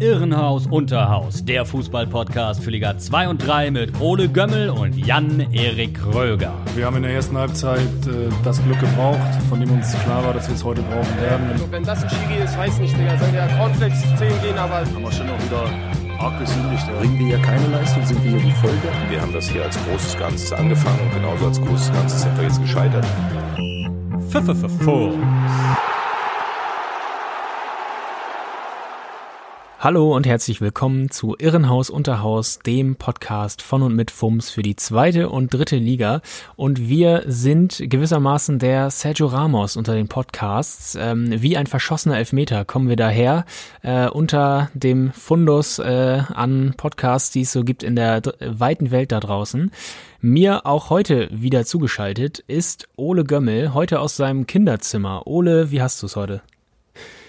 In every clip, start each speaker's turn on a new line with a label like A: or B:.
A: Irrenhaus Unterhaus, der Fußballpodcast für Liga 2 und 3 mit Ole Gömmel und Jan-Erik Röger.
B: Wir haben in der ersten Halbzeit äh, das Glück gebraucht, von dem uns klar war, dass wir es heute brauchen werden.
C: Also, wenn das ein Schiri ist, weiß nicht, Digga. Soll der Cornflakes 10 gehen, aber.
D: Haben wir schon auch wieder arg gesündigt.
E: Bringen wir hier keine Leistung, sind wir hier die Folge.
D: Wir haben das hier als großes Ganzes angefangen und genauso als großes Ganzes sind wir jetzt gescheitert.
A: Pfefferfuß.
F: Hallo und herzlich willkommen zu Irrenhaus Unterhaus, dem Podcast von und mit FUMS für die zweite und dritte Liga. Und wir sind gewissermaßen der Sergio Ramos unter den Podcasts. Ähm, wie ein verschossener Elfmeter kommen wir daher äh, unter dem Fundus äh, an Podcasts, die es so gibt in der weiten Welt da draußen. Mir auch heute wieder zugeschaltet ist Ole Gömmel, heute aus seinem Kinderzimmer. Ole, wie hast du es heute?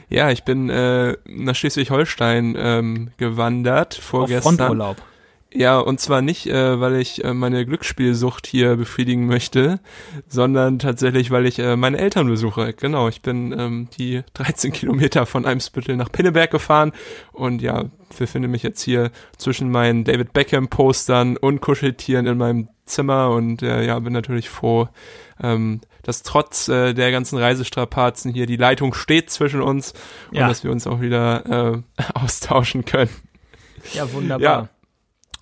G: Ja, ich bin äh, nach Schleswig-Holstein ähm, gewandert vorgestern.
F: Auf Fronturlaub.
G: Ja, und zwar nicht, äh, weil ich äh, meine Glücksspielsucht hier befriedigen möchte, sondern tatsächlich, weil ich äh, meine Eltern besuche. Genau, ich bin ähm, die 13 Kilometer von Eimsbüttel nach Pinneberg gefahren und ja, befinde mich jetzt hier zwischen meinen David Beckham Postern und Kuscheltieren in meinem Zimmer und äh, ja, bin natürlich froh, ähm, dass trotz äh, der ganzen Reisestrapazen hier die Leitung steht zwischen uns und
F: Ja.
G: dass wir uns auch wieder äh, austauschen können.
F: Ja, wunderbar.
G: Ja.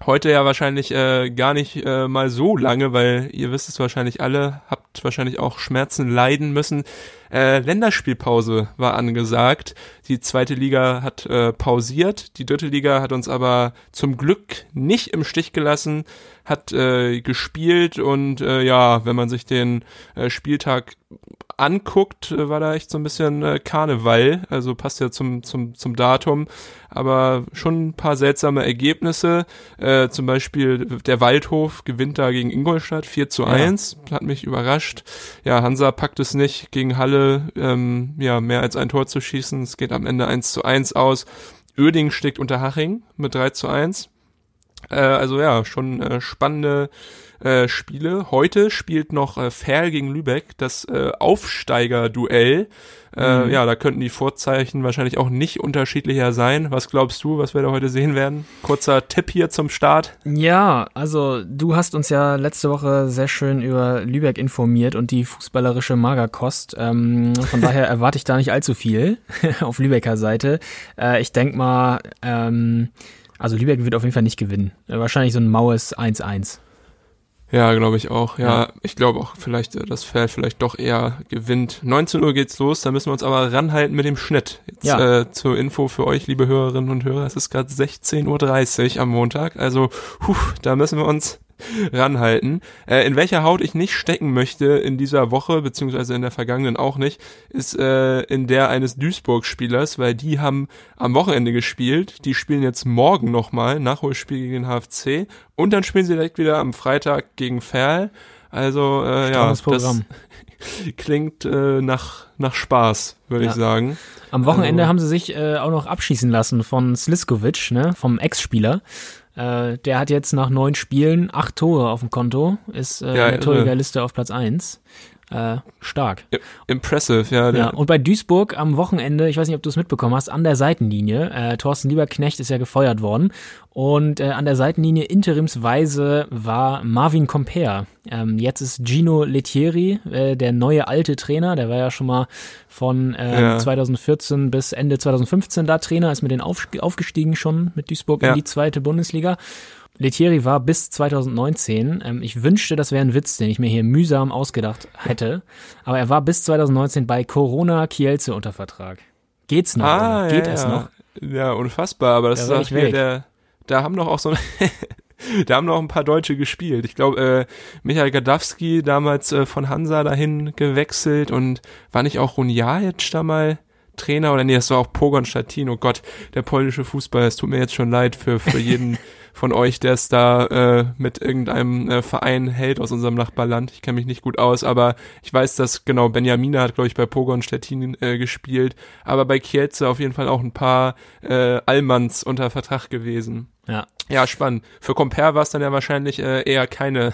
G: Heute ja wahrscheinlich äh, gar nicht äh, mal so lange, weil ihr wisst es wahrscheinlich alle, habt wahrscheinlich auch Schmerzen leiden müssen. Äh, Länderspielpause war angesagt. Die zweite Liga hat äh, pausiert. Die dritte Liga hat uns aber zum Glück nicht im Stich gelassen, hat äh, gespielt und äh, ja, wenn man sich den äh, Spieltag anguckt, äh, war da echt so ein bisschen äh, Karneval, also passt ja zum, zum, zum Datum, aber schon ein paar seltsame Ergebnisse, äh, zum Beispiel der Waldhof gewinnt da gegen Ingolstadt 4 zu 1, hat mich überrascht. Ja, Hansa packt es nicht, gegen Halle ähm, ja, mehr als ein Tor zu schießen, es geht am Ende 1 zu 1 aus. Oerding steckt unter Haching mit 3 zu 1. Äh, also ja, schon äh, spannende äh, Spiele. Heute spielt noch äh, Ferl gegen Lübeck das äh, Aufsteiger-Duell. Äh, Ja, da könnten die Vorzeichen wahrscheinlich auch nicht unterschiedlicher sein. Was glaubst du, was wir da heute sehen werden? Kurzer Tipp hier zum Start.
F: Ja, also du hast uns ja letzte Woche sehr schön über Lübeck informiert und die fußballerische Magerkost. Ähm, von daher erwarte ich da nicht allzu viel auf Lübecker Seite. Äh, ich denk mal, ähm, also Lübeck wird auf jeden Fall nicht gewinnen. Äh, wahrscheinlich so ein maues 1-1.
G: Ja, glaube ich auch. Ja,
F: Ja.
G: ich glaube auch vielleicht, äh, das Ferl vielleicht doch eher gewinnt. 19 Uhr geht's los, da müssen wir uns aber ranhalten mit dem Schnitt. Jetzt
F: Ja.
G: äh, zur Info für euch, liebe Hörerinnen und Hörer, es ist gerade 16.30 Uhr am Montag, also puh, da müssen wir uns ranhalten. Äh, in welcher Haut ich nicht stecken möchte in dieser Woche, beziehungsweise in der vergangenen auch nicht, ist äh, in der eines Duisburg-Spielers, weil die haben am Wochenende gespielt. Die spielen jetzt morgen nochmal, Nachholspiel gegen den HFC. Und dann spielen sie direkt wieder am Freitag gegen Ferl. Also äh, ja, das klingt äh, nach, nach Spaß, würde
F: Ja.
G: ich sagen.
F: Am Wochenende
G: Also-
F: haben sie sich äh, auch noch abschießen lassen von Sliskovic, ne, vom Ex-Spieler. Äh, der hat jetzt nach neun Spielen acht Tore auf dem Konto, ist äh,
G: Ja,
F: in der. Torjägerliste auf Platz eins. Äh, stark.
G: Impressive, ja. Der,
F: Ja, und bei Duisburg am Wochenende, ich weiß nicht, ob du es mitbekommen hast, an der Seitenlinie, äh, Thorsten Lieberknecht ist ja gefeuert worden und äh, an der Seitenlinie interimsweise war Marvin Comper. Ähm, jetzt ist Gino Lettieri, äh, der neue alte Trainer, der war ja schon mal von äh,
G: Ja.
F: 2014 bis Ende 2015 da Trainer, ist mit denen auf, aufgestiegen schon mit Duisburg
G: Ja.
F: in die zweite Bundesliga. Lettieri war bis 2019. Ähm, ich wünschte, das wäre ein Witz, den ich mir hier mühsam ausgedacht hätte. Aber er war bis 2019 bei Corona Kielce unter Vertrag. Geht's noch?
G: Ah?
F: Geht
G: ja,
F: es
G: ja.
F: noch?
G: Ja, unfassbar, aber das
F: Da
G: ist auch hier der, da haben doch auch so, da haben noch ein paar Deutsche gespielt. Ich glaube, äh, Michael Gadawski damals äh, von Hansa dahin gewechselt und war nicht auch Runjajic da mal Trainer oder nee, das war auch Pogon Stettin. Oh Gott, der polnische Fußball, es tut mir jetzt schon leid für, für jeden von euch, der es da äh, mit irgendeinem äh, Verein hält aus unserem Nachbarland. Ich kenne mich nicht gut aus, aber ich weiß, dass genau Benjamina hat, glaube ich, bei Pogon Stettin äh, gespielt, aber bei Kielce auf jeden Fall auch ein paar äh, Allmanns unter Vertrag gewesen.
F: Ja.
G: Ja, spannend. Für Compare war es dann ja wahrscheinlich äh, eher keine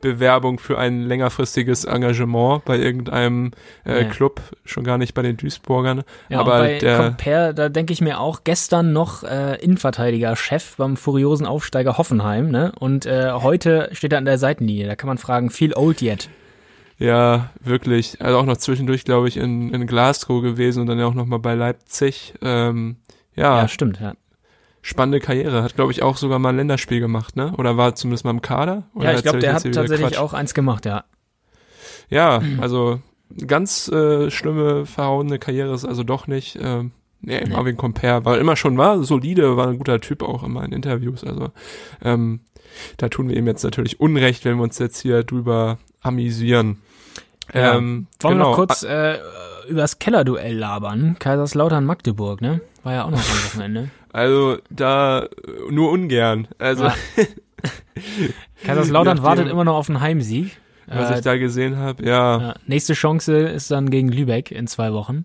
G: Bewerbung für ein längerfristiges Engagement bei irgendeinem äh,
F: Nee.
G: Club, schon gar nicht bei den Duisburgern.
F: Ja,
G: Aber
F: bei
G: der,
F: Compare, da denke ich mir auch, gestern noch äh, Innenverteidiger-Chef beim furiosen Aufsteiger Hoffenheim, ne? Und äh, heute steht er an der Seitenlinie. Da kann man fragen, viel old yet.
G: ja, wirklich, also auch noch zwischendurch, glaube ich, in, in Glasgow gewesen und dann ja auch noch mal bei Leipzig. Ähm, ja,
F: Ja, stimmt, ja.
G: Spannende Karriere. Hat, glaube ich, auch sogar mal ein Länderspiel gemacht, ne? Oder war zumindest mal im Kader? Oder
F: Ja, ich glaube, der hat tatsächlich
G: Quatsch?
F: auch eins gemacht, ja.
G: Ja, also ganz äh, schlimme, verhauene Karriere ist also doch nicht. Ähm, nee,
F: Nee.
G: Marvin Compare war immer schon, war solide, war ein guter Typ auch immer in Interviews. Also ähm, da tun wir ihm jetzt natürlich Unrecht, wenn wir uns jetzt hier drüber amüsieren.
F: Ja.
G: Ähm,
F: Wollen
G: genau.
F: wir noch kurz äh, über das Kellerduell labern? Kaiserslautern-Magdeburg, ne? War ja auch noch am Wochenende.
G: Also da nur ungern. Also
F: Ja. Kaiserslautern wartet immer noch auf einen Heimsieg.
G: was
F: Äh,
G: ich da gesehen habe, ja,
F: nächste Chance ist dann gegen Lübeck in zwei Wochen.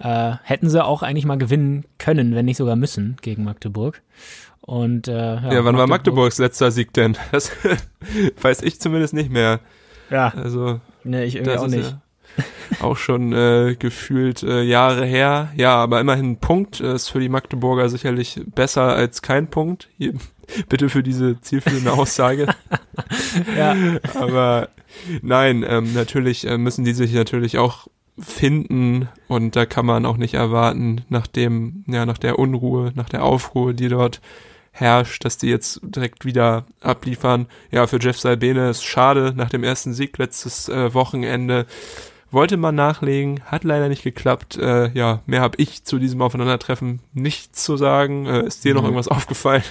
F: Äh, hätten sie auch eigentlich mal gewinnen können, wenn nicht sogar müssen, gegen Magdeburg. Und äh, ja,
G: ja, wann war Magdeburgs letzter Sieg denn? Das weiß ich zumindest nicht mehr.
F: Ja,
G: Also
F: ne, ich irgendwie auch nicht.
G: ja auch schon äh, gefühlt äh, Jahre her. Ja, aber immerhin ein Punkt äh, ist für die Magdeburger sicherlich besser als kein Punkt. Hier, bitte für diese zielführende Aussage.
F: Ja.
G: aber nein, ähm, natürlich äh, müssen die sich natürlich auch finden und da kann man auch nicht erwarten, nach dem, ja, nach der Unruhe, nach der Aufruhr, die dort herrscht, dass die jetzt direkt wieder abliefern. Ja, für Jeff Salbene ist schade, nach dem ersten Sieg letztes äh, Wochenende wollte man nachlegen, hat leider nicht geklappt. Äh, ja, mehr habe ich zu diesem Aufeinandertreffen nichts zu sagen. Äh, ist dir noch
F: Mhm.
G: irgendwas aufgefallen?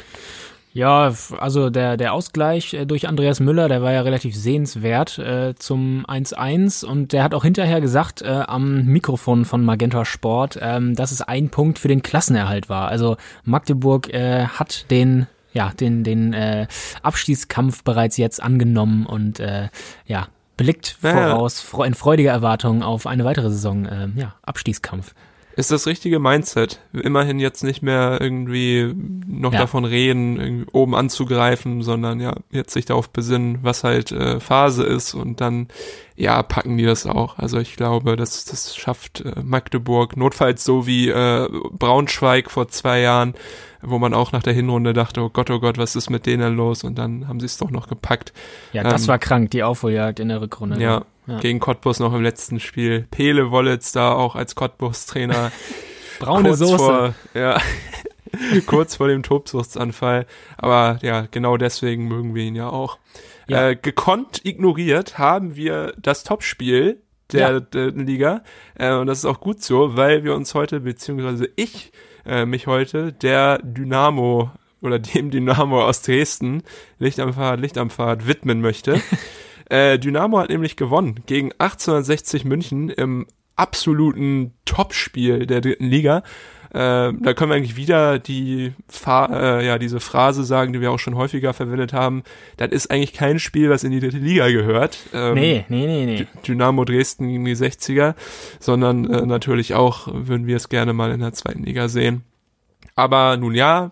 F: Ja, also der, der Ausgleich äh, durch Andreas Müller, der war ja relativ sehenswert äh, zum 1-1 und der hat auch hinterher gesagt äh, am Mikrofon von Magenta Sport, ähm, dass es ein Punkt für den Klassenerhalt war. Also Magdeburg äh, hat den ja, den, den äh, Abstiegskampf bereits jetzt angenommen und äh, ja, blickt voraus in freudiger Erwartung auf eine weitere Saison, äh, ja, Abstiegskampf.
G: Ist das richtige Mindset. Immerhin jetzt nicht mehr irgendwie noch
F: Ja.
G: davon reden, oben anzugreifen, sondern ja, jetzt sich darauf besinnen, was halt äh, Phase ist und dann, ja, packen die das auch. Also ich glaube, das, das schafft äh, Magdeburg, notfalls so wie äh, Braunschweig vor zwei Jahren, wo man auch nach der Hinrunde dachte, oh Gott, oh Gott, was ist mit denen los? Und dann haben sie es doch noch gepackt.
F: Ja, das
G: Ähm,
F: war krank, die Aufholjagd in der Rückrunde.
G: Ja,
F: Ja.
G: gegen Cottbus noch im letzten Spiel. Pele Wollitz da auch als Cottbus-Trainer.
F: Braune Soße.
G: Vor, ja, kurz vor dem Tobsuchtsanfall. Aber ja, genau deswegen mögen wir ihn ja auch.
F: Ja.
G: Äh, gekonnt ignoriert haben wir das Topspiel der
F: Ja.
G: dritten Liga. Äh, und das ist auch gut so, weil wir uns heute, beziehungsweise ich äh, mich heute der Dynamo oder dem Dynamo aus Dresden, Licht am Fahrrad, Licht am Fahrrad, widmen möchte. äh, Dynamo hat nämlich gewonnen gegen 1860 München im absoluten Topspiel der dritten Liga. Äh, da können wir eigentlich wieder die Fa äh, ja, diese Phrase sagen, die wir auch schon häufiger verwendet haben. Das ist eigentlich kein Spiel, was in die dritte Liga gehört. Ähm,
F: Nee, nee, nee, nee.
G: Dynamo Dresden gegen die 60er, sondern äh, natürlich auch würden wir es gerne mal in der zweiten Liga sehen. Aber nun ja,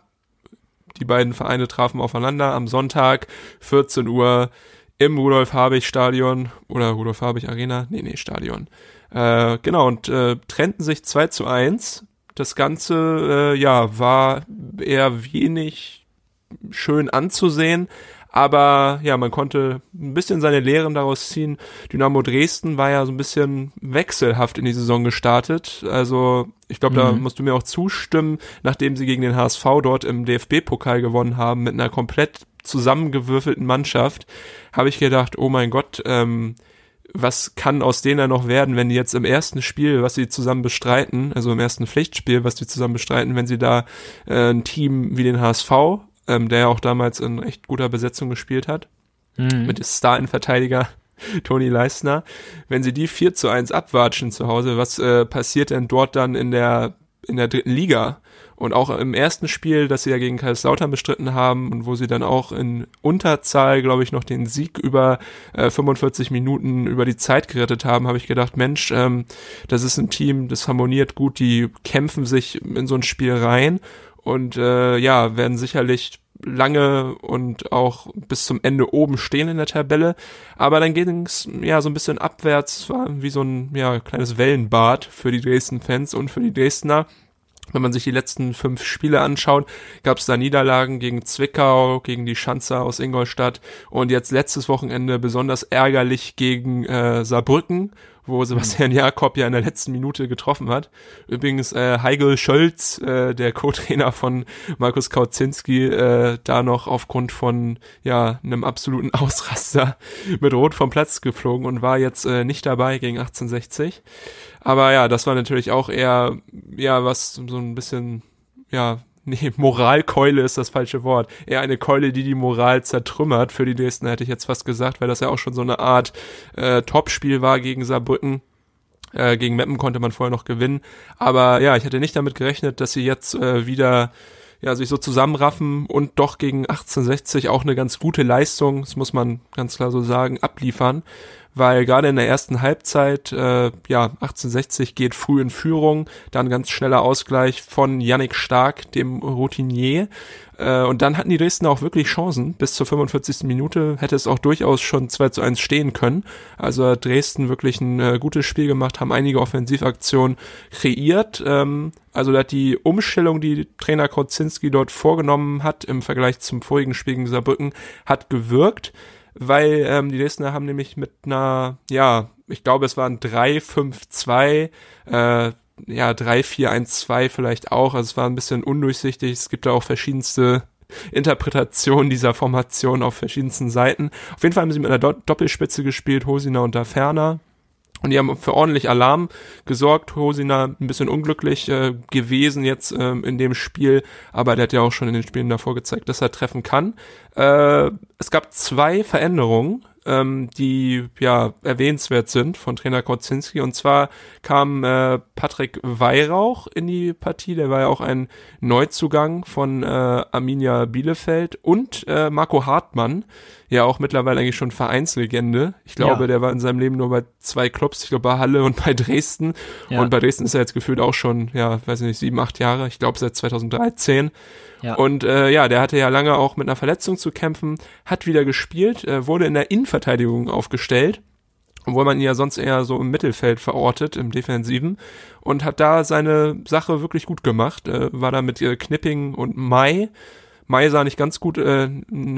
G: die beiden Vereine trafen aufeinander am Sonntag, 14 Uhr im Rudolf-Habich-Stadion oder Rudolf-Habich-Arena, nee, nee, Stadion. Äh, genau, und äh, trennten sich 2 zu 1. Das Ganze, äh, ja, war eher wenig schön anzusehen, aber ja, man konnte ein bisschen seine Lehren daraus ziehen. Dynamo Dresden war ja so ein bisschen wechselhaft in die Saison gestartet. Also ich glaube, da
F: Mhm.
G: musst du mir auch zustimmen, nachdem sie gegen den HSV dort im DFB-Pokal gewonnen haben mit einer komplett zusammengewürfelten Mannschaft, habe ich gedacht, oh mein Gott, ähm, was kann aus denen noch werden, wenn die jetzt im ersten Spiel, was sie zusammen bestreiten, also im ersten Pflichtspiel, was sie zusammen bestreiten, wenn sie da äh, ein Team wie den HSV, ähm, der ja auch damals in echt guter Besetzung gespielt hat,
F: Mhm.
G: mit dem Star-Verteidiger Toni Leisner, wenn sie die 4 zu 1 abwatschen zu Hause, was äh, passiert denn dort dann in der, in der dritten Liga? Und auch im ersten Spiel, das sie ja gegen Kaiserslautern bestritten haben und wo sie dann auch in Unterzahl, glaube ich, noch den Sieg über äh, 45 Minuten über die Zeit gerettet haben, habe ich gedacht, Mensch, ähm, das ist ein Team, das harmoniert gut, die kämpfen sich in so ein Spiel rein und äh, ja, werden sicherlich lange und auch bis zum Ende oben stehen in der Tabelle. Aber dann ging es ja so ein bisschen abwärts, war wie so ein ja, kleines Wellenbad für die Dresden-Fans und für die Dresdner. Wenn man sich die letzten fünf Spiele anschaut, gab es da Niederlagen gegen Zwickau, gegen die Schanzer aus Ingolstadt und jetzt letztes Wochenende besonders ärgerlich gegen äh, Saarbrücken wo Sebastian. Jakob ja in der letzten Minute getroffen hat. Übrigens äh, Heigel Scholz, äh, der Co-Trainer von Markus Kautzinski, äh, da noch aufgrund von ja einem absoluten Ausraster mit Rot vom Platz geflogen und war jetzt äh, nicht dabei gegen 1860. Aber ja, das war natürlich auch eher ja was so ein bisschen ja nee, Moralkeule ist das falsche Wort. Eher eine Keule, die die Moral zertrümmert. Für die Dresden hätte ich jetzt fast gesagt, weil das ja auch schon so eine Art äh, Topspiel war gegen Saarbrücken. Äh, gegen Meppen konnte man vorher noch gewinnen. Aber ja, ich hätte nicht damit gerechnet, dass sie jetzt äh, wieder ja, sich so zusammenraffen und doch gegen 1860 auch eine ganz gute Leistung, das muss man ganz klar so sagen, abliefern weil gerade in der ersten Halbzeit, äh, ja, 1860 geht früh in Führung, dann ganz schneller Ausgleich von Yannick Stark, dem Routinier. Äh, und dann hatten die Dresden auch wirklich Chancen. Bis zur 45. Minute hätte es auch durchaus schon 2 zu 1 stehen können. Also Dresden wirklich ein äh, gutes Spiel gemacht, haben einige Offensivaktionen kreiert. Ähm, also da hat die Umstellung, die Trainer Kozinski dort vorgenommen hat im Vergleich zum vorigen Spiel gegen Saarbrücken, hat gewirkt weil ähm, die Dresdner haben nämlich mit einer, ja, ich glaube, es waren 3-5-2, äh, ja, 3-4-1-2 vielleicht auch. Also es war ein bisschen undurchsichtig. Es gibt da auch verschiedenste Interpretationen dieser Formation auf verschiedensten Seiten. Auf jeden Fall haben sie mit einer Do Doppelspitze gespielt, Hosina und Daferner. Und die haben für ordentlich Alarm gesorgt. Hosina ein bisschen unglücklich äh, gewesen jetzt ähm, in dem Spiel, aber der hat ja auch schon in den Spielen davor gezeigt, dass er treffen kann. Äh, es gab zwei Veränderungen ähm, die ja erwähnenswert sind von Trainer Kocinski. Und zwar kam äh, Patrick Weihrauch in die Partie, der war ja auch ein Neuzugang von äh, Arminia Bielefeld und äh, Marco Hartmann, ja auch mittlerweile eigentlich schon Vereinslegende. Ich glaube, ja. der war in seinem Leben nur bei zwei Clubs, ich glaube bei Halle und bei Dresden. Ja. Und bei Dresden ist er jetzt gefühlt auch schon, ja, weiß ich nicht, sieben, acht Jahre. Ich glaube seit 2013. Ja. Und äh, ja, der hatte ja lange auch mit einer Verletzung zu kämpfen, hat wieder gespielt, äh, wurde in der Innenverteidigung aufgestellt obwohl man ihn ja sonst eher so im Mittelfeld verortet, im Defensiven, und hat da seine Sache wirklich gut gemacht. Äh, war da mit äh, Knipping und Mai. Mai sah nicht ganz gut, äh,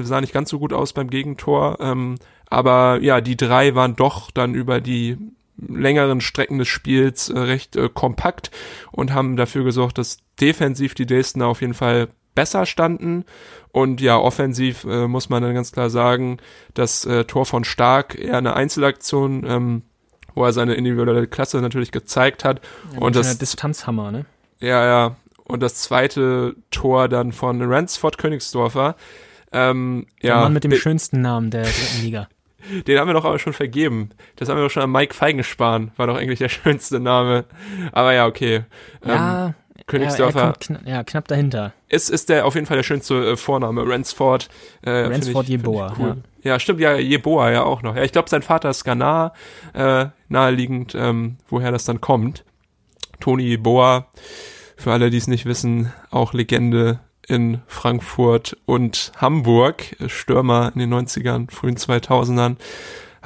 G: sah nicht ganz so gut aus beim Gegentor, ähm, aber ja, die drei waren doch dann über die längeren Strecken des Spiels äh, recht äh, kompakt und haben dafür gesorgt, dass defensiv die Dresdner auf jeden Fall besser standen. Und ja, offensiv äh, muss man dann ganz klar sagen, das äh, Tor von Stark eher eine Einzelaktion, ähm, wo er seine individuelle Klasse natürlich gezeigt hat.
F: Ja, und das Distanzhammer, ne?
G: Ja, ja. Und das zweite Tor dann von Ransford Königsdorfer. Ähm,
F: der ja, Mann mit dem schönsten Namen der dritten Liga.
G: Den haben wir doch aber schon vergeben. Das haben wir doch schon an Mike Feigenspahn, war doch eigentlich der schönste Name. Aber ja, okay.
F: Ja, ähm, Königsdörfer. Kna ja, knapp dahinter.
G: Ist, ist der auf jeden Fall der schönste äh, Vorname. Ransford.
F: Äh, Ransford Jeboa.
G: Cool. Ja. ja. stimmt, ja, Jeboa ja auch noch. Ja, ich glaube, sein Vater ist Ghana, äh, naheliegend, ähm, woher das dann kommt. Toni Jeboa, für alle, die es nicht wissen, auch Legende in Frankfurt und Hamburg. Stürmer in den 90ern, frühen 2000ern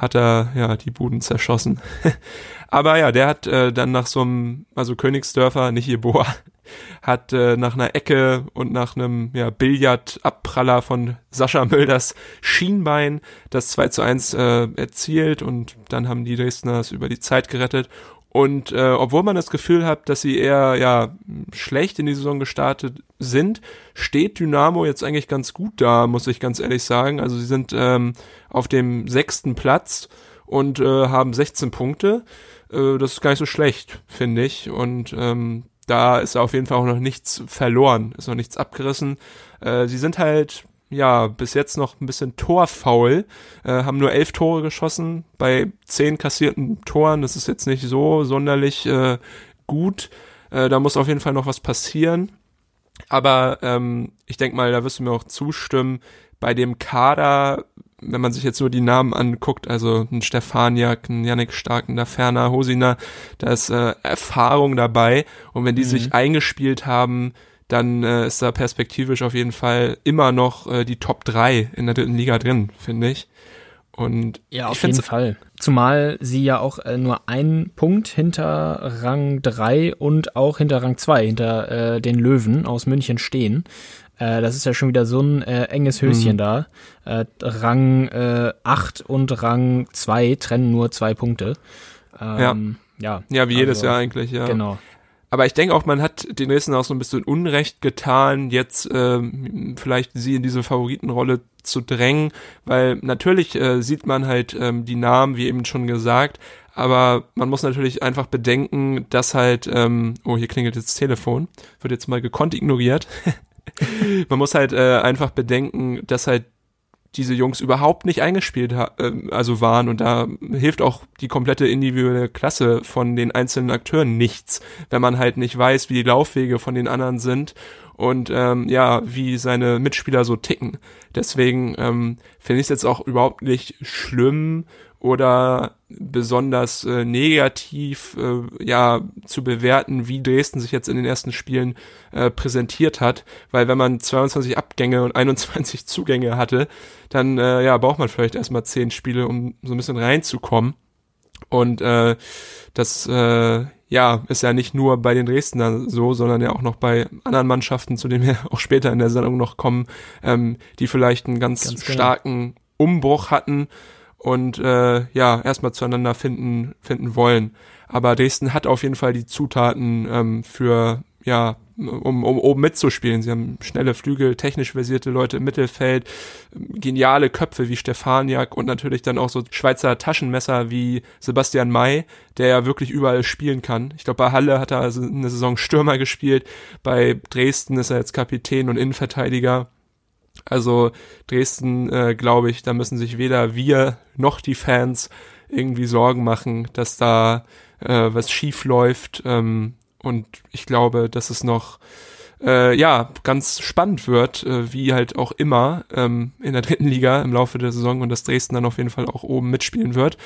G: hat er ja die Buden zerschossen. Aber ja, der hat äh, dann nach so einem, also Königsdörfer, nicht Jeboa, hat äh, nach einer Ecke und nach einem ja, Billardabpraller von Sascha Mölders Schienbein das 2 zu 1 äh, erzielt und dann haben die Dresdner es über die Zeit gerettet. Und äh, obwohl man das Gefühl hat, dass sie eher ja schlecht in die Saison gestartet sind, steht Dynamo jetzt eigentlich ganz gut da, muss ich ganz ehrlich sagen. Also sie sind ähm, auf dem sechsten Platz und äh, haben 16 Punkte. Äh, das ist gar nicht so schlecht, finde ich. Und ähm, da ist auf jeden Fall auch noch nichts verloren, ist noch nichts abgerissen. Äh, sie sind halt ja, bis jetzt noch ein bisschen torfaul, äh, haben nur elf Tore geschossen bei zehn kassierten Toren. Das ist jetzt nicht so sonderlich äh, gut. Äh, da muss auf jeden Fall noch was passieren. Aber ähm, ich denke mal, da wirst du mir auch zustimmen. Bei dem Kader wenn man sich jetzt nur die Namen anguckt, also ein Stefaniak, ein Yannick Stark, ein Ferner, Hosina, da ist äh, Erfahrung dabei und wenn die mhm. sich eingespielt haben, dann äh, ist da perspektivisch auf jeden Fall immer noch äh, die Top 3 in der dritten Liga drin, finde ich. Und
F: ja, auf jeden Fall. Zumal sie ja auch äh, nur einen Punkt hinter Rang 3 und auch hinter Rang 2, hinter äh, den Löwen aus München stehen. Äh, das ist ja schon wieder so ein äh, enges Höschen mhm. da. Äh, Rang äh, 8 und Rang 2 trennen nur zwei Punkte.
G: Ähm, ja. ja. Ja, wie also, jedes Jahr eigentlich, ja.
F: Genau.
G: Aber ich denke auch, man hat den Dresden auch so ein bisschen Unrecht getan, jetzt ähm, vielleicht sie in diese Favoritenrolle zu drängen, weil natürlich äh, sieht man halt ähm, die Namen, wie eben schon gesagt, aber man muss natürlich einfach bedenken, dass halt, ähm, oh, hier klingelt jetzt das Telefon, wird jetzt mal gekonnt ignoriert. man muss halt äh, einfach bedenken, dass halt diese Jungs überhaupt nicht eingespielt äh, also waren und da hilft auch die komplette individuelle Klasse von den einzelnen Akteuren nichts, wenn man halt nicht weiß, wie die Laufwege von den anderen sind und ähm, ja, wie seine Mitspieler so ticken. Deswegen ähm, finde ich es jetzt auch überhaupt nicht schlimm oder besonders äh, negativ äh, ja zu bewerten, wie Dresden sich jetzt in den ersten Spielen äh, präsentiert hat, weil wenn man 22 Abgänge und 21 Zugänge hatte, dann äh, ja braucht man vielleicht erstmal 10 Spiele, um so ein bisschen reinzukommen. Und äh, das äh, ja ist ja nicht nur bei den Dresdner so, sondern ja auch noch bei anderen Mannschaften, zu denen wir auch später in der Sendung noch kommen, ähm, die vielleicht einen ganz, ganz genau. starken Umbruch hatten und äh, ja, erstmal zueinander finden, finden wollen. Aber Dresden hat auf jeden Fall die Zutaten ähm, für, ja, um, um oben mitzuspielen. Sie haben schnelle Flügel, technisch versierte Leute im Mittelfeld, geniale Köpfe wie Stefaniak und natürlich dann auch so Schweizer Taschenmesser wie Sebastian May, der ja wirklich überall spielen kann. Ich glaube, bei Halle hat er eine Saison Stürmer gespielt, bei Dresden ist er jetzt Kapitän und Innenverteidiger. Also Dresden, äh, glaube ich, da müssen sich weder wir noch die Fans irgendwie Sorgen machen, dass da äh, was schief läuft. Ähm, und ich glaube, dass es noch äh, ja ganz spannend wird, äh, wie halt auch immer ähm, in der dritten Liga im Laufe der Saison und dass Dresden dann auf jeden Fall auch oben mitspielen wird.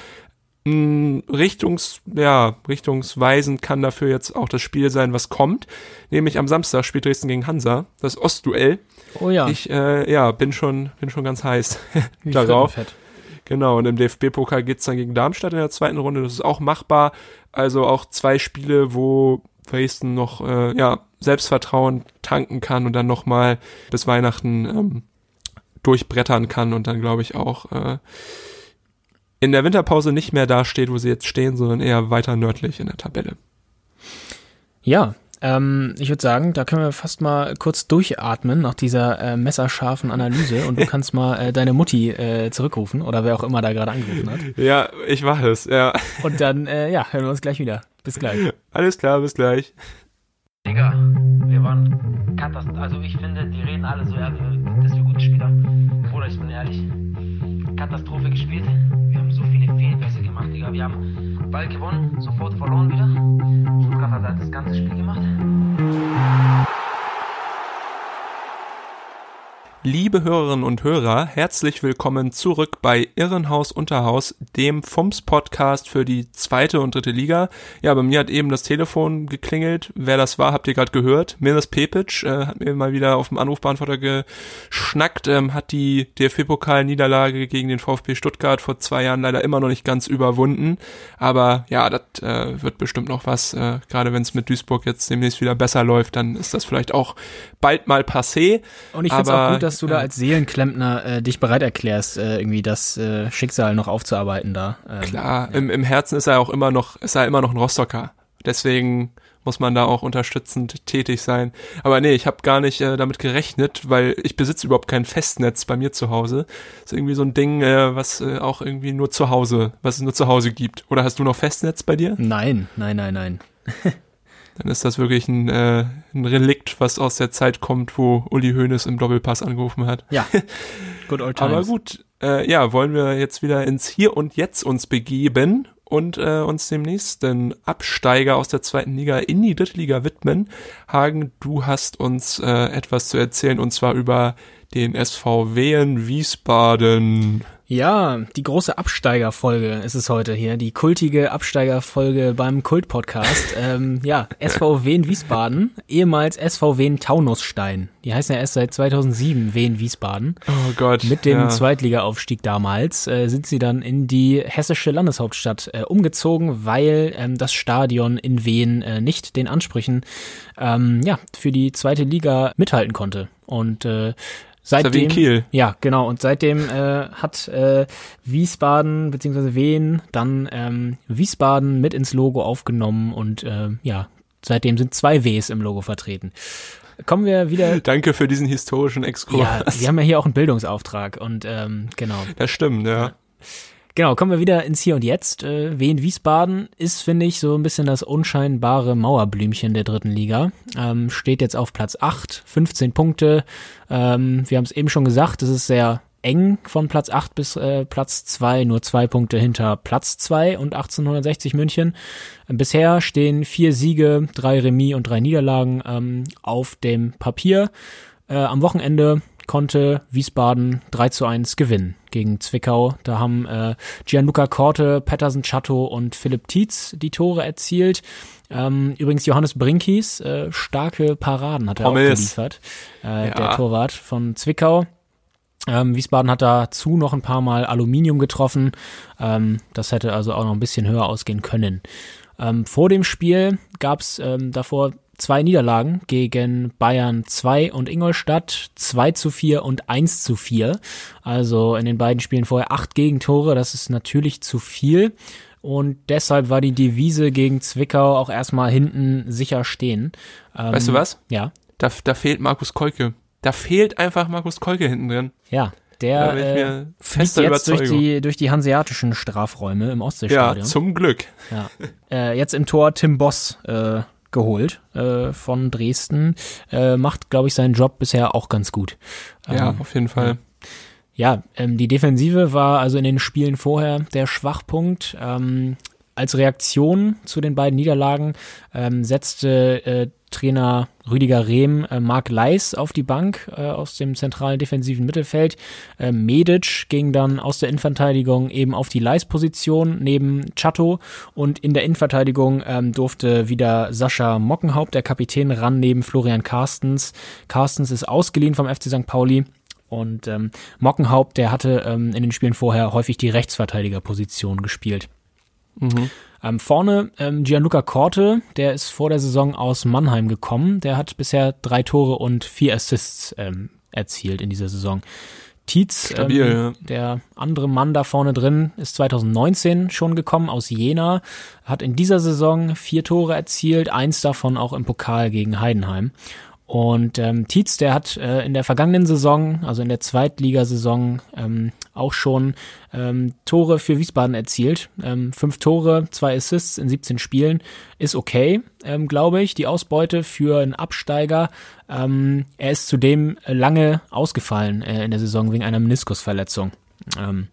G: Hm, Richtungs, ja, richtungsweisend kann dafür jetzt auch das Spiel sein, was kommt. Nämlich am Samstag spielt Dresden gegen Hansa, das Ostduell.
F: Oh ja.
G: Ich äh, ja, bin schon, bin schon ganz heiß darauf. Genau, und im DFB-Pokal geht's dann gegen Darmstadt in der zweiten Runde. Das ist auch machbar. Also auch zwei Spiele, wo Dresden noch äh, ja, Selbstvertrauen tanken kann und dann nochmal bis Weihnachten ähm, durchbrettern kann und dann glaube ich auch äh, in der Winterpause nicht mehr da steht, wo sie jetzt stehen, sondern eher weiter nördlich in der Tabelle.
F: Ja, ähm, ich würde sagen, da können wir fast mal kurz durchatmen nach dieser äh, messerscharfen Analyse und du kannst mal äh, deine Mutti äh, zurückrufen oder wer auch immer da gerade angerufen hat.
G: Ja, ich mache es, ja.
F: Und dann, äh, ja, hören wir uns gleich wieder. Bis gleich.
G: Alles klar, bis gleich.
H: Digga, wir waren katastrophal. Also ich finde, die reden alle so, ja, dass wir gute Spieler. Bruder, ich bin ehrlich. Katastrophe gespielt. So viele Fehlpässe gemacht, Digga. Wir haben Ball gewonnen, sofort verloren wieder. Stuttgart hat halt das ganze Spiel gemacht.
G: Liebe Hörerinnen und Hörer, herzlich willkommen zurück bei Irrenhaus Unterhaus, dem FUMS Podcast für die zweite und dritte Liga. Ja, bei mir hat eben das Telefon geklingelt. Wer das war, habt ihr gerade gehört. Miras Pepic äh, hat mir mal wieder auf dem Anrufbeantworter geschnackt, ähm, hat die DFB-Pokal-Niederlage gegen den VfB Stuttgart vor zwei Jahren leider immer noch nicht ganz überwunden. Aber ja, das äh, wird bestimmt noch was. Äh, Gerade wenn es mit Duisburg jetzt demnächst wieder besser läuft, dann ist das vielleicht auch bald mal passé.
F: Und ich finde es auch gut, dass dass du da als Seelenklempner äh, dich bereit erklärst, äh, irgendwie das äh, Schicksal noch aufzuarbeiten da.
G: Ähm, Klar, ja. im, im Herzen ist er auch immer noch, ist er immer noch ein Rostocker. Deswegen muss man da auch unterstützend tätig sein. Aber nee, ich habe gar nicht äh, damit gerechnet, weil ich besitze überhaupt kein Festnetz bei mir zu Hause. Das ist irgendwie so ein Ding, äh, was äh, auch irgendwie nur zu Hause, was es nur zu Hause gibt. Oder hast du noch Festnetz bei dir?
F: Nein, nein, nein, nein.
G: dann ist das wirklich ein, äh, ein Relikt, was aus der Zeit kommt, wo Uli Hoeneß im Doppelpass angerufen hat.
F: Ja, good old
G: times. Aber gut, äh, ja, wollen wir jetzt wieder ins Hier und Jetzt uns begeben und äh, uns dem nächsten Absteiger aus der zweiten Liga in die dritte Liga widmen. Hagen, du hast uns äh, etwas zu erzählen und zwar über den SVW in Wiesbaden.
F: Ja, die große Absteigerfolge ist es heute hier, die kultige Absteigerfolge beim Kult-Podcast. ähm, ja, SV Wien Wiesbaden, ehemals SV Wien Taunusstein. Die heißen ja erst seit 2007 Wien Wiesbaden.
G: Oh Gott.
F: Mit dem
G: ja.
F: Zweitliga-Aufstieg damals äh, sind sie dann in die hessische Landeshauptstadt äh, umgezogen, weil ähm, das Stadion in Wien äh, nicht den Ansprüchen ähm, ja, für die zweite Liga mithalten konnte. Und äh, Seitdem,
G: Kiel.
F: ja, genau. Und seitdem äh, hat äh, Wiesbaden beziehungsweise Wien dann ähm, Wiesbaden mit ins Logo aufgenommen und äh, ja, seitdem sind zwei Ws im Logo vertreten. Kommen wir wieder.
G: Danke für diesen historischen Exkurs.
F: Ja, wir haben ja hier auch einen Bildungsauftrag und ähm, genau.
G: Das stimmt, ja.
F: Genau, kommen wir wieder ins Hier und Jetzt. Äh, Wien Wiesbaden ist, finde ich, so ein bisschen das unscheinbare Mauerblümchen der dritten Liga. Ähm, steht jetzt auf Platz 8, 15 Punkte. Ähm, wir haben es eben schon gesagt, es ist sehr eng von Platz 8 bis äh, Platz 2, nur zwei Punkte hinter Platz 2 und 1860 München. Bisher stehen vier Siege, drei Remis und drei Niederlagen ähm, auf dem Papier. Äh, am Wochenende konnte Wiesbaden 3 zu 1 gewinnen gegen Zwickau. Da haben äh, Gianluca Korte, Patterson Chatto und Philipp Tietz die Tore erzielt. Ähm, übrigens Johannes Brinkis, äh, starke Paraden hat er
G: Pommes.
F: auch geliefert, äh,
G: Ja.
F: der Torwart von Zwickau. Ähm, Wiesbaden hat dazu noch ein paar Mal Aluminium getroffen. Ähm, das hätte also auch noch ein bisschen höher ausgehen können. Ähm, vor dem Spiel gab es ähm, davor zwei Niederlagen gegen Bayern 2 und Ingolstadt, 2 zu 4 und 1 zu 4. Also in den beiden Spielen vorher acht Gegentore, das ist natürlich zu viel. Und deshalb war die Devise gegen Zwickau auch erstmal hinten sicher stehen. Ähm,
G: Weißt du was?
F: Ja,
G: Da, da fehlt Markus Kolke. Da fehlt einfach Markus Kolke hinten drin.
F: ja. Der äh, fliegt jetzt durch die, durch die hanseatischen Strafräume im
G: Ja,
F: Ostseestadion.
G: zum Glück.
F: Ja. Äh, jetzt im Tor Tim Boss äh, geholt äh, von Dresden. Äh, macht, glaube ich, seinen Job bisher auch ganz gut.
G: Ja,
F: Ähm,
G: auf jeden Fall.
F: ja, ähm, die Defensive war also in den Spielen vorher der Schwachpunkt. Ähm, als Reaktion zu den beiden Niederlagen ähm, setzte äh, Trainer Rüdiger Rehm äh, Marc Leis auf die Bank äh, aus dem zentralen defensiven Mittelfeld. Äh, Medic ging dann aus der Innenverteidigung eben auf die Leis-Position neben Chato und in der Innenverteidigung ähm, durfte wieder Sascha Mockenhaupt, der Kapitän, ran neben Florian Carstens. Carstens ist ausgeliehen vom FC St. Pauli. Und ähm, Mockenhaupt, der hatte ähm, in den Spielen vorher häufig die Rechtsverteidigerposition gespielt. Ähm, vorne ähm, Gianluca Korte, der ist vor der Saison aus Mannheim gekommen. Der hat bisher drei Tore und vier Assists ähm, erzielt in dieser Saison. Tietz,
G: Stabil,
F: ähm,
G: ja.
F: der andere Mann da vorne drin, ist 2019 schon gekommen aus Jena, hat in dieser Saison vier Tore erzielt, eins davon auch im Pokal gegen Heidenheim. Und ähm, Tietz, der hat äh, in der vergangenen Saison, also in der Zweitligasaison, ähm, auch schon ähm, Tore für Wiesbaden erzielt. Ähm, fünf Tore, zwei Assists in 17 Spielen ist okay, ähm, glaube ich. Die Ausbeute für einen Absteiger. Ähm, er ist zudem lange ausgefallen äh, in der Saison wegen einer Meniskusverletzung. Ähm,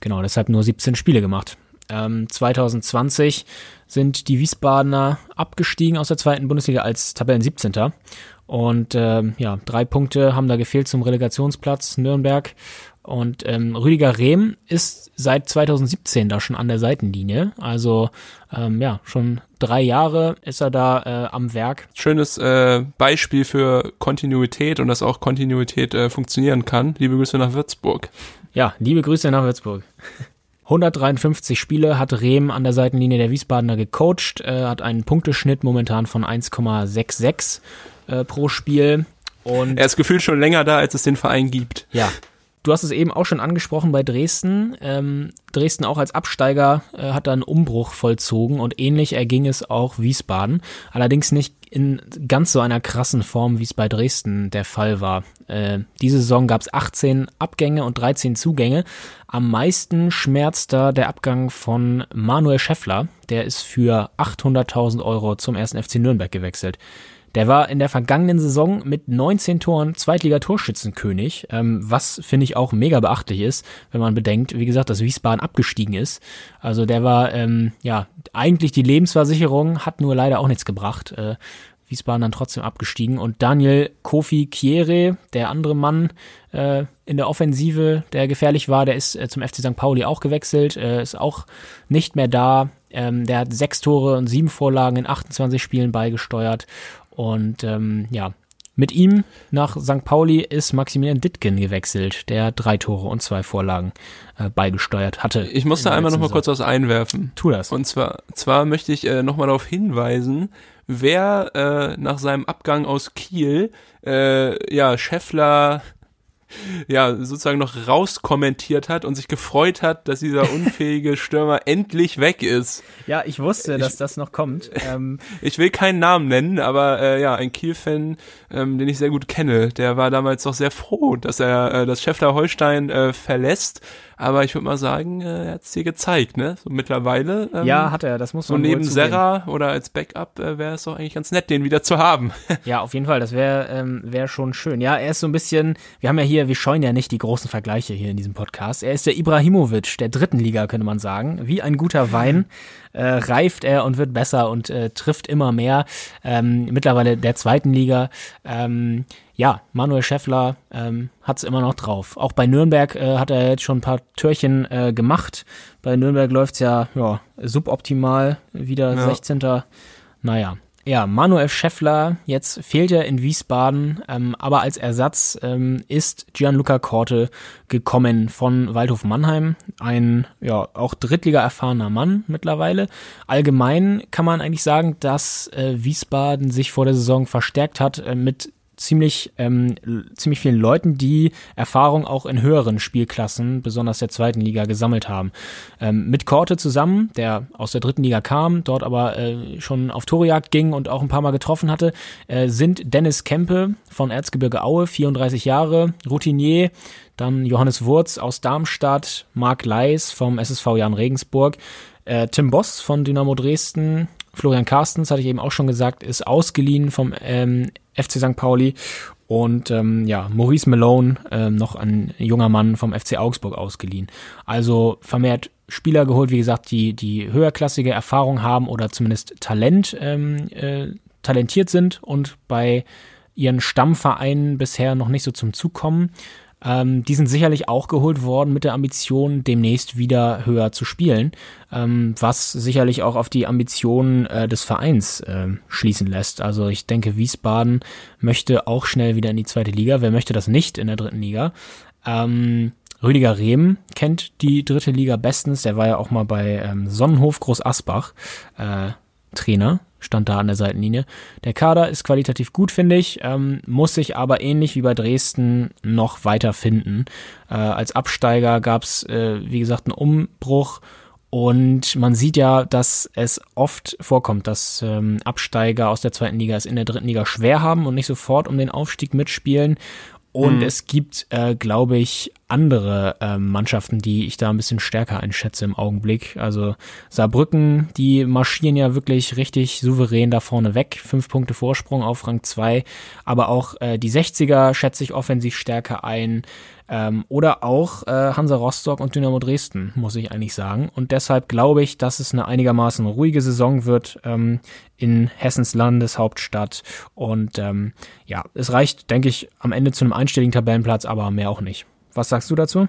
F: genau, deshalb nur 17 Spiele gemacht. Ähm, 2020 sind die Wiesbadener abgestiegen aus der zweiten Bundesliga als Tabellen 17. Und ähm, ja, drei Punkte haben da gefehlt zum Relegationsplatz Nürnberg. Und ähm, Rüdiger Rehm ist seit 2017 da schon an der Seitenlinie. Also ähm, ja, schon drei Jahre ist er da äh, am Werk.
G: Schönes äh, Beispiel für Kontinuität und dass auch Kontinuität äh, funktionieren kann. Liebe Grüße nach Würzburg.
F: Ja, liebe Grüße nach Würzburg. 153 Spiele hat Rehm an der Seitenlinie der Wiesbadener gecoacht, äh, hat einen Punkteschnitt momentan von 1,66 äh, pro Spiel. Und
G: Er ist gefühlt schon länger da, als es den Verein gibt.
F: ja, du hast es eben auch schon angesprochen bei Dresden. Ähm, Dresden auch als Absteiger äh, hat da einen Umbruch vollzogen und ähnlich erging es auch Wiesbaden. Allerdings nicht in ganz so einer krassen Form, wie es bei Dresden der Fall war. Äh, diese Saison gab es 18 Abgänge und 13 Zugänge. Am meisten schmerzt da der Abgang von Manuel Scheffler. Der ist für 800.000 Euro zum ersten FC Nürnberg gewechselt. Der war in der vergangenen Saison mit 19 Toren Zweitliga-Torschützenkönig, ähm, was finde ich auch mega beachtlich ist, wenn man bedenkt, wie gesagt, dass Wiesbaden abgestiegen ist. Also der war, ähm, ja, eigentlich die Lebensversicherung, hat nur leider auch nichts gebracht. Äh, Wiesbaden dann trotzdem abgestiegen. Und Daniel Kofi Kiere, der andere Mann äh, in der Offensive, der gefährlich war, der ist äh, zum FC St. Pauli auch gewechselt, äh, ist auch nicht mehr da. Ähm, der hat sechs Tore und sieben Vorlagen in 28 Spielen beigesteuert. Und ähm, ja, mit ihm nach St. Pauli ist Maximilian Dittgen gewechselt, der drei Tore und zwei Vorlagen äh, beigesteuert hatte.
G: Ich muss da einmal noch mal kurz was einwerfen.
F: Tu das.
G: Und zwar, zwar möchte ich äh, noch mal darauf hinweisen, wer äh, nach seinem Abgang aus Kiel äh, ja Scheffler ja, sozusagen noch rauskommentiert hat und sich gefreut hat, dass dieser unfähige Stürmer endlich weg ist.
F: Ja, ich wusste, dass das noch kommt. Ähm,
G: Ich will keinen Namen nennen, aber äh, ja, ein Kiel-Fan, ähm, den ich sehr gut kenne, der war damals doch sehr froh, dass er äh, das Schäffler Holstein äh, verlässt. Aber ich würde mal sagen, äh, er hat es dir gezeigt, ne? So mittlerweile. Ähm,
F: ja, hat er, das muss
G: so
F: man wohl
G: neben. Serra oder als Backup äh, wäre es doch eigentlich ganz nett, den wieder zu haben.
F: Ja, auf jeden Fall, das wäre ähm, wär schon schön. Ja, er ist so ein bisschen, wir haben ja hier, wir scheuen ja nicht die großen Vergleiche hier in diesem Podcast. Er ist der Ibrahimovic der dritten Liga, könnte man sagen. Wie ein guter Wein äh, reift er und wird besser und äh, trifft immer mehr. Ähm, mittlerweile der zweiten Liga. Ähm, ja, Manuel Schäffler ähm, hat es immer noch drauf. Auch bei Nürnberg äh, hat er jetzt schon ein paar Türchen äh, gemacht. Bei Nürnberg läuft's ja, ja suboptimal, wieder
G: Ja.
F: 16. Naja. Ja, Manuel Schäffler, jetzt fehlt er in Wiesbaden, ähm, aber als Ersatz ähm, ist Gianluca Korte gekommen von Waldhof Mannheim. Ein, ja, auch Drittliga erfahrener Mann mittlerweile. Allgemein kann man eigentlich sagen, dass äh, Wiesbaden sich vor der Saison verstärkt hat äh, mit ziemlich, ähm, ziemlich vielen Leuten, die Erfahrung auch in höheren Spielklassen, besonders der zweiten Liga, gesammelt haben. Ähm, mit Korte zusammen, der aus der dritten Liga kam, dort aber äh, schon auf Torejagd ging und auch ein paar Mal getroffen hatte, äh, sind Dennis Kempe von Erzgebirge Aue, 34 Jahre, Routinier, dann Johannes Wurz aus Darmstadt, Marc Leis vom SSV Jan Regensburg, äh, Tim Boss von Dynamo Dresden, Florian Carstens, hatte ich eben auch schon gesagt, ist ausgeliehen vom ähm, FC St. Pauli und ähm, ja, Maurice Malone, ähm, noch ein junger Mann vom FC Augsburg ausgeliehen. Also vermehrt Spieler geholt, wie gesagt, die, die höherklassige Erfahrung haben oder zumindest Talent, ähm, äh, talentiert sind und bei ihren Stammvereinen bisher noch nicht so zum Zug kommen. Ähm, die sind sicherlich auch geholt worden mit der Ambition, demnächst wieder höher zu spielen, ähm, was sicherlich auch auf die Ambitionen äh, des Vereins äh, schließen lässt. Also ich denke, Wiesbaden möchte auch schnell wieder in die zweite Liga. Wer möchte das nicht in der dritten Liga? Ähm, Rüdiger Rehm kennt die dritte Liga bestens. Der war ja auch mal bei ähm, Sonnenhof Groß Asbach äh, Trainer, stand da an der Seitenlinie. Der Kader ist qualitativ gut, finde ich, ähm, muss sich aber ähnlich wie bei Dresden noch weiter finden. Äh, als Absteiger gab es, äh, wie gesagt, einen Umbruch. Und man sieht ja, dass es oft vorkommt, dass ähm, Absteiger aus der zweiten Liga es in der dritten Liga schwer haben und nicht sofort um den Aufstieg mitspielen. Und es gibt, äh, glaube ich, andere ähm, Mannschaften, die ich da ein bisschen stärker einschätze im Augenblick. Also Saarbrücken, die marschieren ja wirklich richtig souverän da vorne weg. Fünf Punkte Vorsprung auf Rang 2. Aber auch äh, die 60er schätze ich offensiv stärker ein. Ähm, oder auch äh, Hansa Rostock und Dynamo Dresden, muss ich eigentlich sagen. Und deshalb glaube ich, dass es eine einigermaßen ruhige Saison wird ähm, in Hessens Landeshauptstadt. Und ähm, ja, es reicht, denke ich, am Ende zu einem einstelligen Tabellenplatz, aber mehr auch nicht. Was sagst du dazu?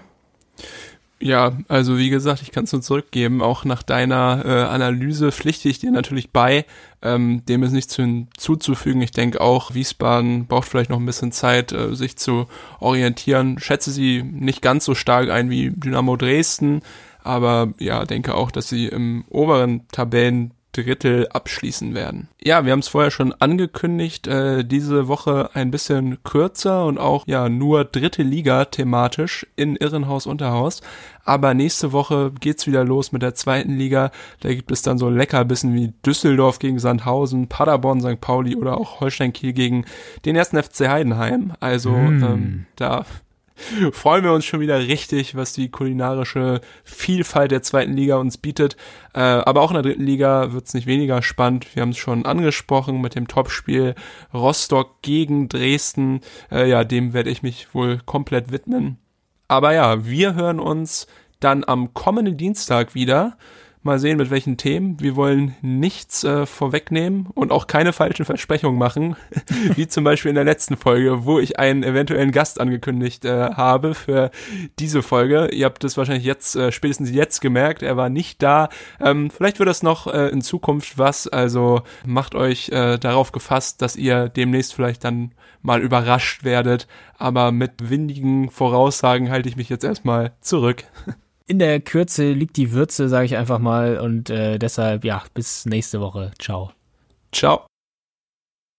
G: Ja, also wie gesagt, ich kann es nur zurückgeben. Auch nach deiner äh, Analyse pflichte ich dir natürlich bei. Ähm, dem ist nichts hinzuzufügen. Ich denke auch, Wiesbaden braucht vielleicht noch ein bisschen Zeit, äh, sich zu orientieren. Schätze sie nicht ganz so stark ein wie Dynamo Dresden, aber ja, denke auch, dass sie im oberen Tabellen Drittel abschließen werden. Ja, wir haben es vorher schon angekündigt, äh, diese Woche ein bisschen kürzer und auch ja nur dritte Liga thematisch in Irrenhaus Unterhaus. Aber nächste Woche geht's wieder los mit der zweiten Liga. Da gibt es dann so Leckerbissen wie Düsseldorf gegen Sandhausen, Paderborn, St. Pauli oder auch Holstein Kiel gegen den ersten FC Heidenheim. Also ähm, da freuen wir uns schon wieder richtig, was die kulinarische Vielfalt der zweiten Liga uns bietet. Äh, aber auch in der dritten Liga wird's nicht weniger spannend. Wir haben es schon angesprochen mit dem Topspiel Rostock gegen Dresden. Äh, ja, dem werde ich mich wohl komplett widmen. Aber ja, wir hören uns dann am kommenden Dienstag wieder. Mal sehen, mit welchen Themen. Wir wollen nichts äh, vorwegnehmen und auch keine falschen Versprechungen machen, wie zum Beispiel in der letzten Folge, wo ich einen eventuellen Gast angekündigt äh, habe für diese Folge. Ihr habt es wahrscheinlich jetzt, äh, spätestens jetzt gemerkt, er war nicht da. Ähm, vielleicht wird das noch äh, in Zukunft was, also macht euch äh, darauf gefasst, dass ihr demnächst vielleicht dann mal überrascht werdet. Aber mit windigen Voraussagen halte ich mich jetzt erstmal zurück.
F: In der Kürze liegt die Würze, sage ich einfach mal. Und äh, deshalb, ja, bis nächste Woche. Ciao.
G: Ciao.